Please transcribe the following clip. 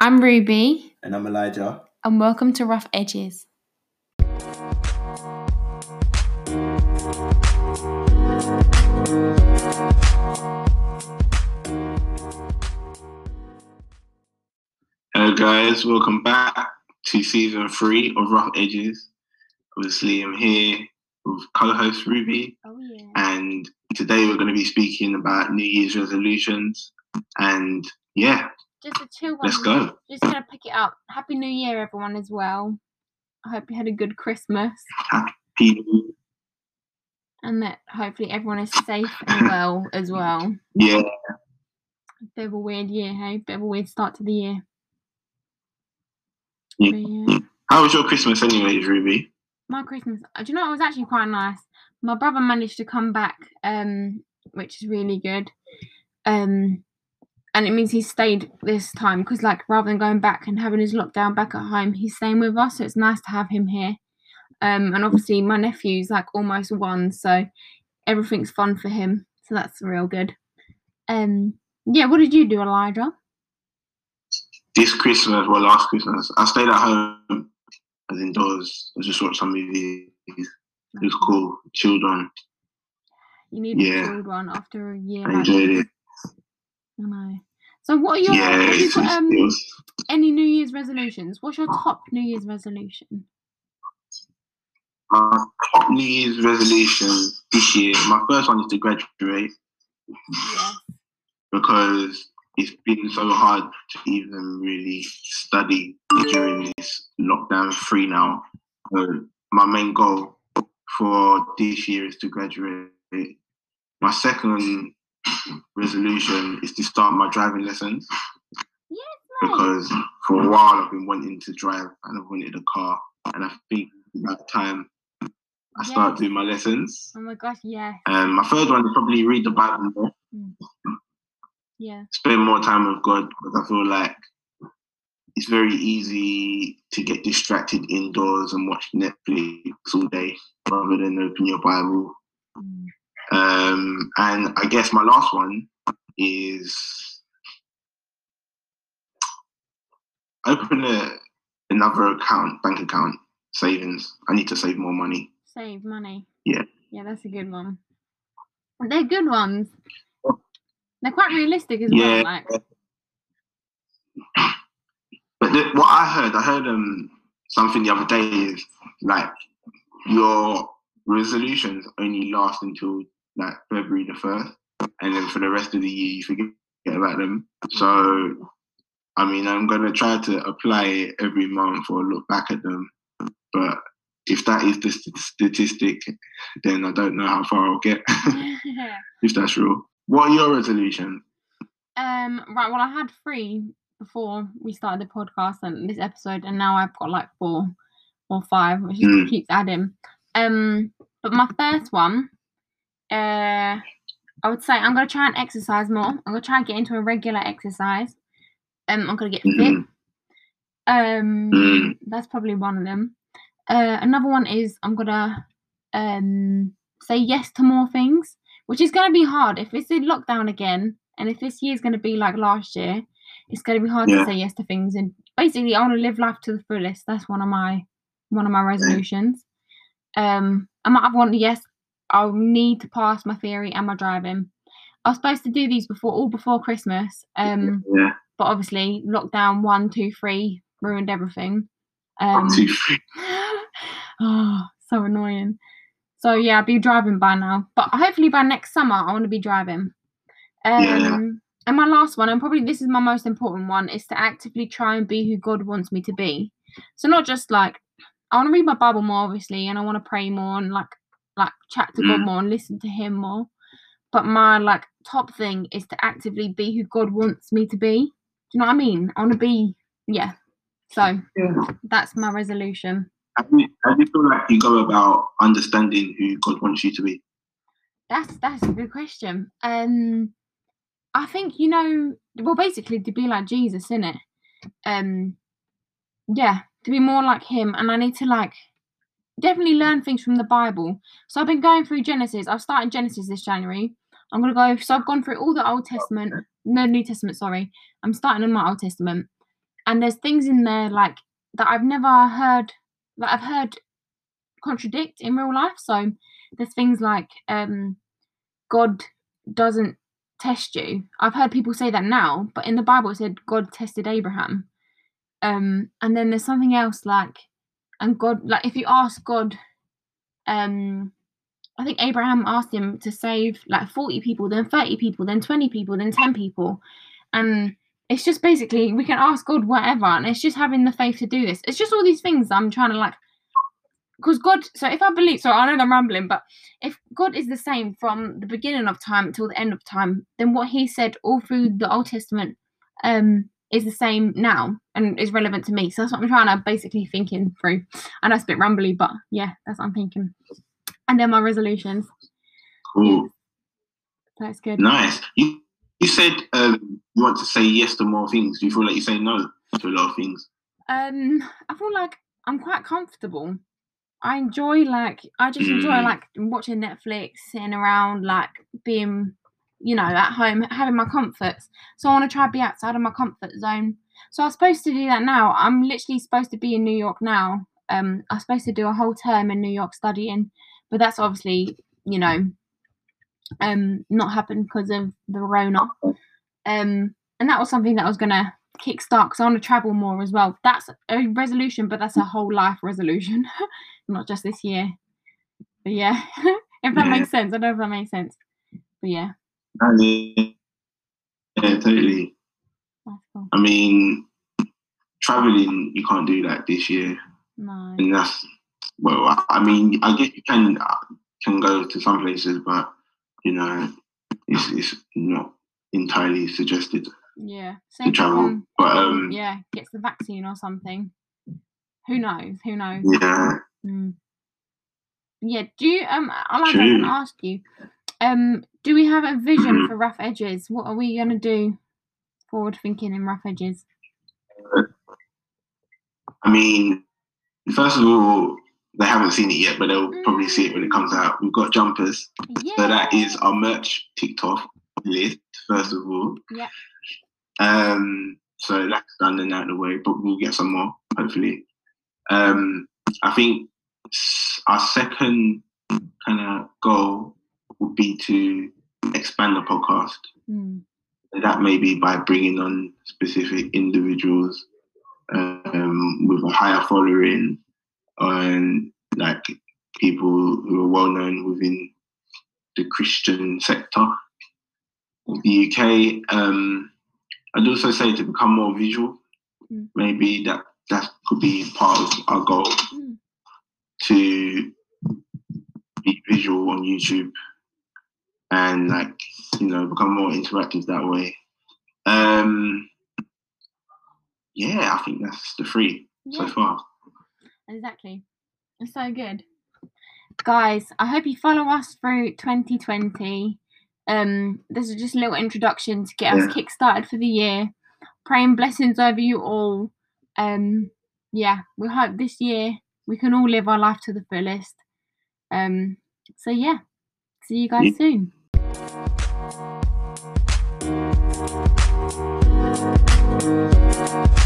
I'm Ruby, And I'm Elijah. and welcome to Rough Edges. Hello, guys. Welcome back to season three of Rough Edges. Obviously, I'm here with co-host Ruby, Oh yeah. and today we're going to be speaking about New Year's resolutions. And yeah, Just a chill one. let's go. Just gonna pick it up. Happy New Year, everyone, as well. I hope you had a good Christmas, P- and that hopefully everyone is safe and well as well. Yeah, Bit of a weird year, hey? Bit of a weird start to the year. Yeah. Yeah. how was your Christmas, anyways, Ruby? my Christmas. uh, Do you know it was actually quite nice. My brother managed to come back, um, which is really good. Um, and it means he stayed this time because, like, rather than going back and having his lockdown back at home, he's staying with us. So it's nice to have him here. Um, and obviously my nephew's like almost one, so everything's fun for him. So that's real good. Um, yeah. What did you do, Elijah? This Christmas, well, last Christmas, I stayed at home, as indoors. I just watched some movies. It was cool, chilled on. You need Yeah. a chilled one after a year. I enjoyed it. I know. So what are your Yeah, have you got, um any New Year's resolutions? What's your top New Year's resolution? My top New Year's resolution this year, my first one is to graduate Yes. because it's been so hard to even really study during this lockdown free now. So my main goal for this year is to graduate. My second resolution is to start my driving lessons Yes, because for a while I've been wanting to drive and I've wanted a car and I think about time I start doing my lessons. Oh my gosh, yeah. And my third one is probably read the Bible more, Yeah. spend more time with God because I feel like it's very easy to get distracted indoors and watch Netflix all day rather than open your Bible. Mm. Um, and I guess my last one is open a, another account, bank account, savings. I need to save more money. Save money. Yeah. Yeah, that's a good one. They're good ones. They're quite realistic as Yeah. well. Like, But the, what I heard, I heard um something the other day is like your resolutions only last until like February the first, and then for the rest of the year you forget about them. So, I mean, I'm gonna try to apply it every month or look back at them. But if that is the st- statistic, then I don't know how far I'll get if that's real. What are your resolutions? um, right. Well, I had three before we started the podcast and this episode, and now I've got like four or five, which Mm. keeps adding. Um, but my first one, uh, I would say I'm gonna try and exercise more. I'm gonna try and get into a regular exercise. Um, I'm gonna get fit. Mhm. Um, Mm. that's probably one of them. Uh, another one is I'm gonna um say yes to more things, which is gonna be hard if it's in lockdown again, and if this year's gonna be like last year, it's gonna be hard Yeah. to say yes to things. And basically, I want to live life to the fullest. That's one of my one of my resolutions. Um, I might have one. Yes, I'll need to pass my theory and my driving. I was supposed to do these before all before Christmas. Um, Yeah, but obviously lockdown one, two, three ruined everything. Um, two, three. oh, so annoying. So yeah, I'll be driving by now, but hopefully by next summer I want to be driving. Um, Yeah. and my last one, and probably this is my most important one, is to actively try and be who God wants me to be. So not just like I want to read my Bible more, obviously, and I want to pray more and like like chat to God Mm. more and listen to Him more. But my like top thing is to actively be who God wants me to be. Do you know what I mean? I want to be, yeah. So Yeah. that's my resolution. How do, you, how do you feel like you go about understanding who God wants you to be? That's that's a good question. Um, I think you know, well, basically to be like Jesus, in it. Um, yeah, to be more like Him, and I need to like definitely learn things from the Bible. So I've been going through Genesis. I've started Genesis this January. I'm gonna go. So I've gone through all the Old Testament, no New Testament. Sorry, I'm starting on my Old Testament, and there's things in there like that I've never heard that I've heard contradict in real life. So there's things like um, God doesn't test you. I've heard people say that now, but in the Bible it said God tested Abraham. Um, and then there's something else like, and God, like if you ask God, um, I think Abraham asked him to save like 40 people, then 30 people, then 20 people, then 10 people. And it's just basically we can ask God whatever, and it's just having the faith to do this. It's just all these things I'm trying to like because God, so if I believe, so I know I'm rambling, but if God is the same from the beginning of time till the end of time, then what He said all through the Old Testament um, is the same now and is relevant to me. So that's what I'm trying to basically thinking through. And that's a bit rambly, but yeah, that's what I'm thinking. And then my resolutions. Cool. That's good. Nice. You you said um, you want to say yes to more things. Do you feel like you say no to a lot of things? Um, I feel like I'm quite comfortable I enjoy like I just enjoy Mm. like watching Netflix, sitting around, like being, you know, at home, having my comforts. So I want to try to be outside of my comfort zone. So I'm supposed to do that now. I'm literally supposed to be in New York now. Um, I'm supposed to do a whole term in New York studying, but that's obviously, you know, um, not happened because of the Rona. Um, and that was something that I was gonna kickstart because I want to travel more as well. That's a resolution, but that's a whole life resolution, not just this year. But yeah, if that Yeah. makes sense. I don't know if that makes sense. But yeah, Yeah, totally. cool. I mean, traveling you can't do that this year, No. and that's well. I, mean, I guess you can uh, can go to some places, but you know, it's it's not entirely suggested Yeah. to Same travel. one. But um, yeah, gets the vaccine or something. Who knows? Who knows? yeah, Mm. Yeah. Do you um? I like I can ask you. Um, do we have a vision Mhm. for rough edges? What are we gonna do? Forward thinking in rough edges. I mean, first of all, they haven't seen it yet, but they'll probably see it when it comes out. We've got jumpers. Yeah. So that is our merch ticked off list, first of all. Yeah. Um, so that's done and out of the way, but we'll get some more, hopefully. Um, I think our second kind of goal would be to expand the podcast. Mm. And that may be by bringing on specific individuals um, with a higher following and like people who are well known within the Christian sector of the UK. Um, I'd also say to become more visual. Mm. Maybe that that could be part of our goal Mm. to be visual on YouTube and like you know become more interactive that way. Um, yeah, I think that's the three so far. Exactly. It's so good. Guys, I hope you follow us through 2020. Um, this is just a little introduction to get us Yeah. kick-started for the year. Praying blessings over you all. Um, yeah, we hope this year we can all live our life to the fullest. Um, so yeah, see you guys Yeah. soon. Thank you.